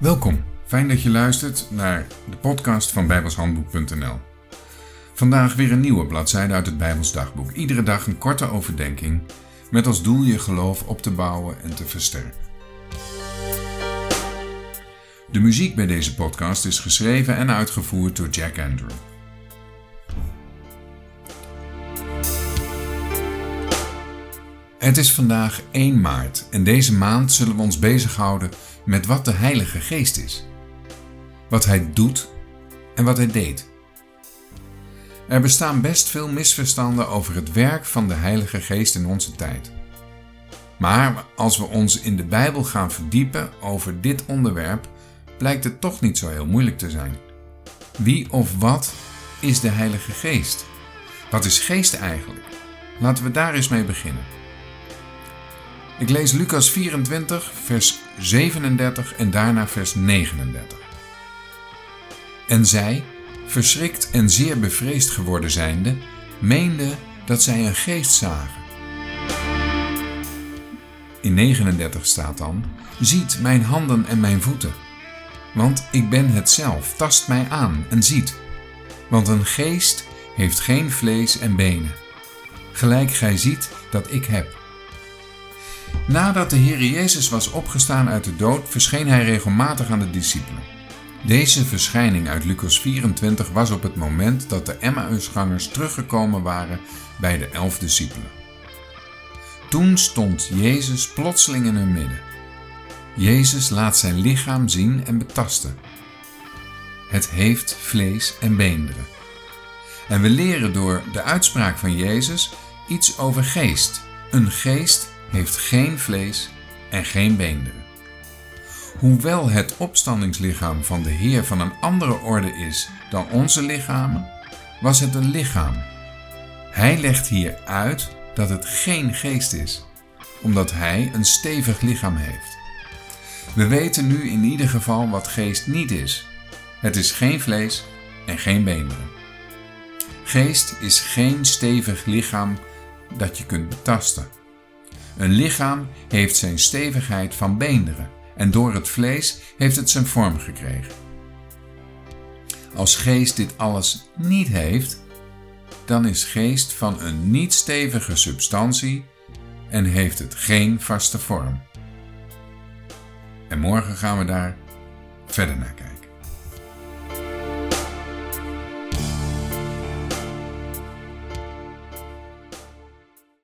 Welkom, fijn dat je luistert naar de podcast van bijbelshandboek.nl. Vandaag weer een nieuwe bladzijde uit het Bijbels dagboek. Iedere dag een korte overdenking met als doel je geloof op te bouwen en te versterken. De muziek bij deze podcast is geschreven en uitgevoerd door Jack Andrew. Het is vandaag 1 maart en deze maand zullen we ons bezighouden met wat de Heilige Geest is. Wat Hij doet en wat Hij deed. Er bestaan best veel misverstanden over het werk van de Heilige Geest in onze tijd. Maar als we ons in de Bijbel gaan verdiepen over dit onderwerp, blijkt het toch niet zo heel moeilijk te zijn. Wie of wat is de Heilige Geest? Wat is geest eigenlijk? Laten we daar eens mee beginnen. Ik lees Lucas 24, vers 37 en daarna vers 39. En zij, verschrikt en zeer bevreesd geworden zijnde, meenden dat zij een geest zagen. In 39 staat dan: Ziet mijn handen en mijn voeten. Want ik ben het zelf, tast mij aan en ziet. Want een geest heeft geen vlees en benen, gelijk gij ziet dat ik heb. Nadat de Heer Jezus was opgestaan uit de dood, verscheen hij regelmatig aan de discipelen. Deze verschijning uit Lucas 24 was op het moment dat de Emmausgangers teruggekomen waren bij de elf discipelen. Toen stond Jezus plotseling in hun midden. Jezus laat zijn lichaam zien en betasten. Het heeft vlees en beenderen. En we leren door de uitspraak van Jezus iets over geest. Een geest heeft geen vlees en geen beenderen. Hoewel het opstandingslichaam van de Heer van een andere orde is dan onze lichamen, was het een lichaam. Hij legt hier uit dat het geen geest is, omdat hij een stevig lichaam heeft. We weten nu in ieder geval wat geest niet is. Het is geen vlees en geen beenderen. Geest is geen stevig lichaam dat je kunt betasten. Een lichaam heeft zijn stevigheid van beenderen en door het vlees heeft het zijn vorm gekregen. Als geest dit alles niet heeft, dan is geest van een niet stevige substantie en heeft het geen vaste vorm. En morgen gaan we daar verder naar kijken.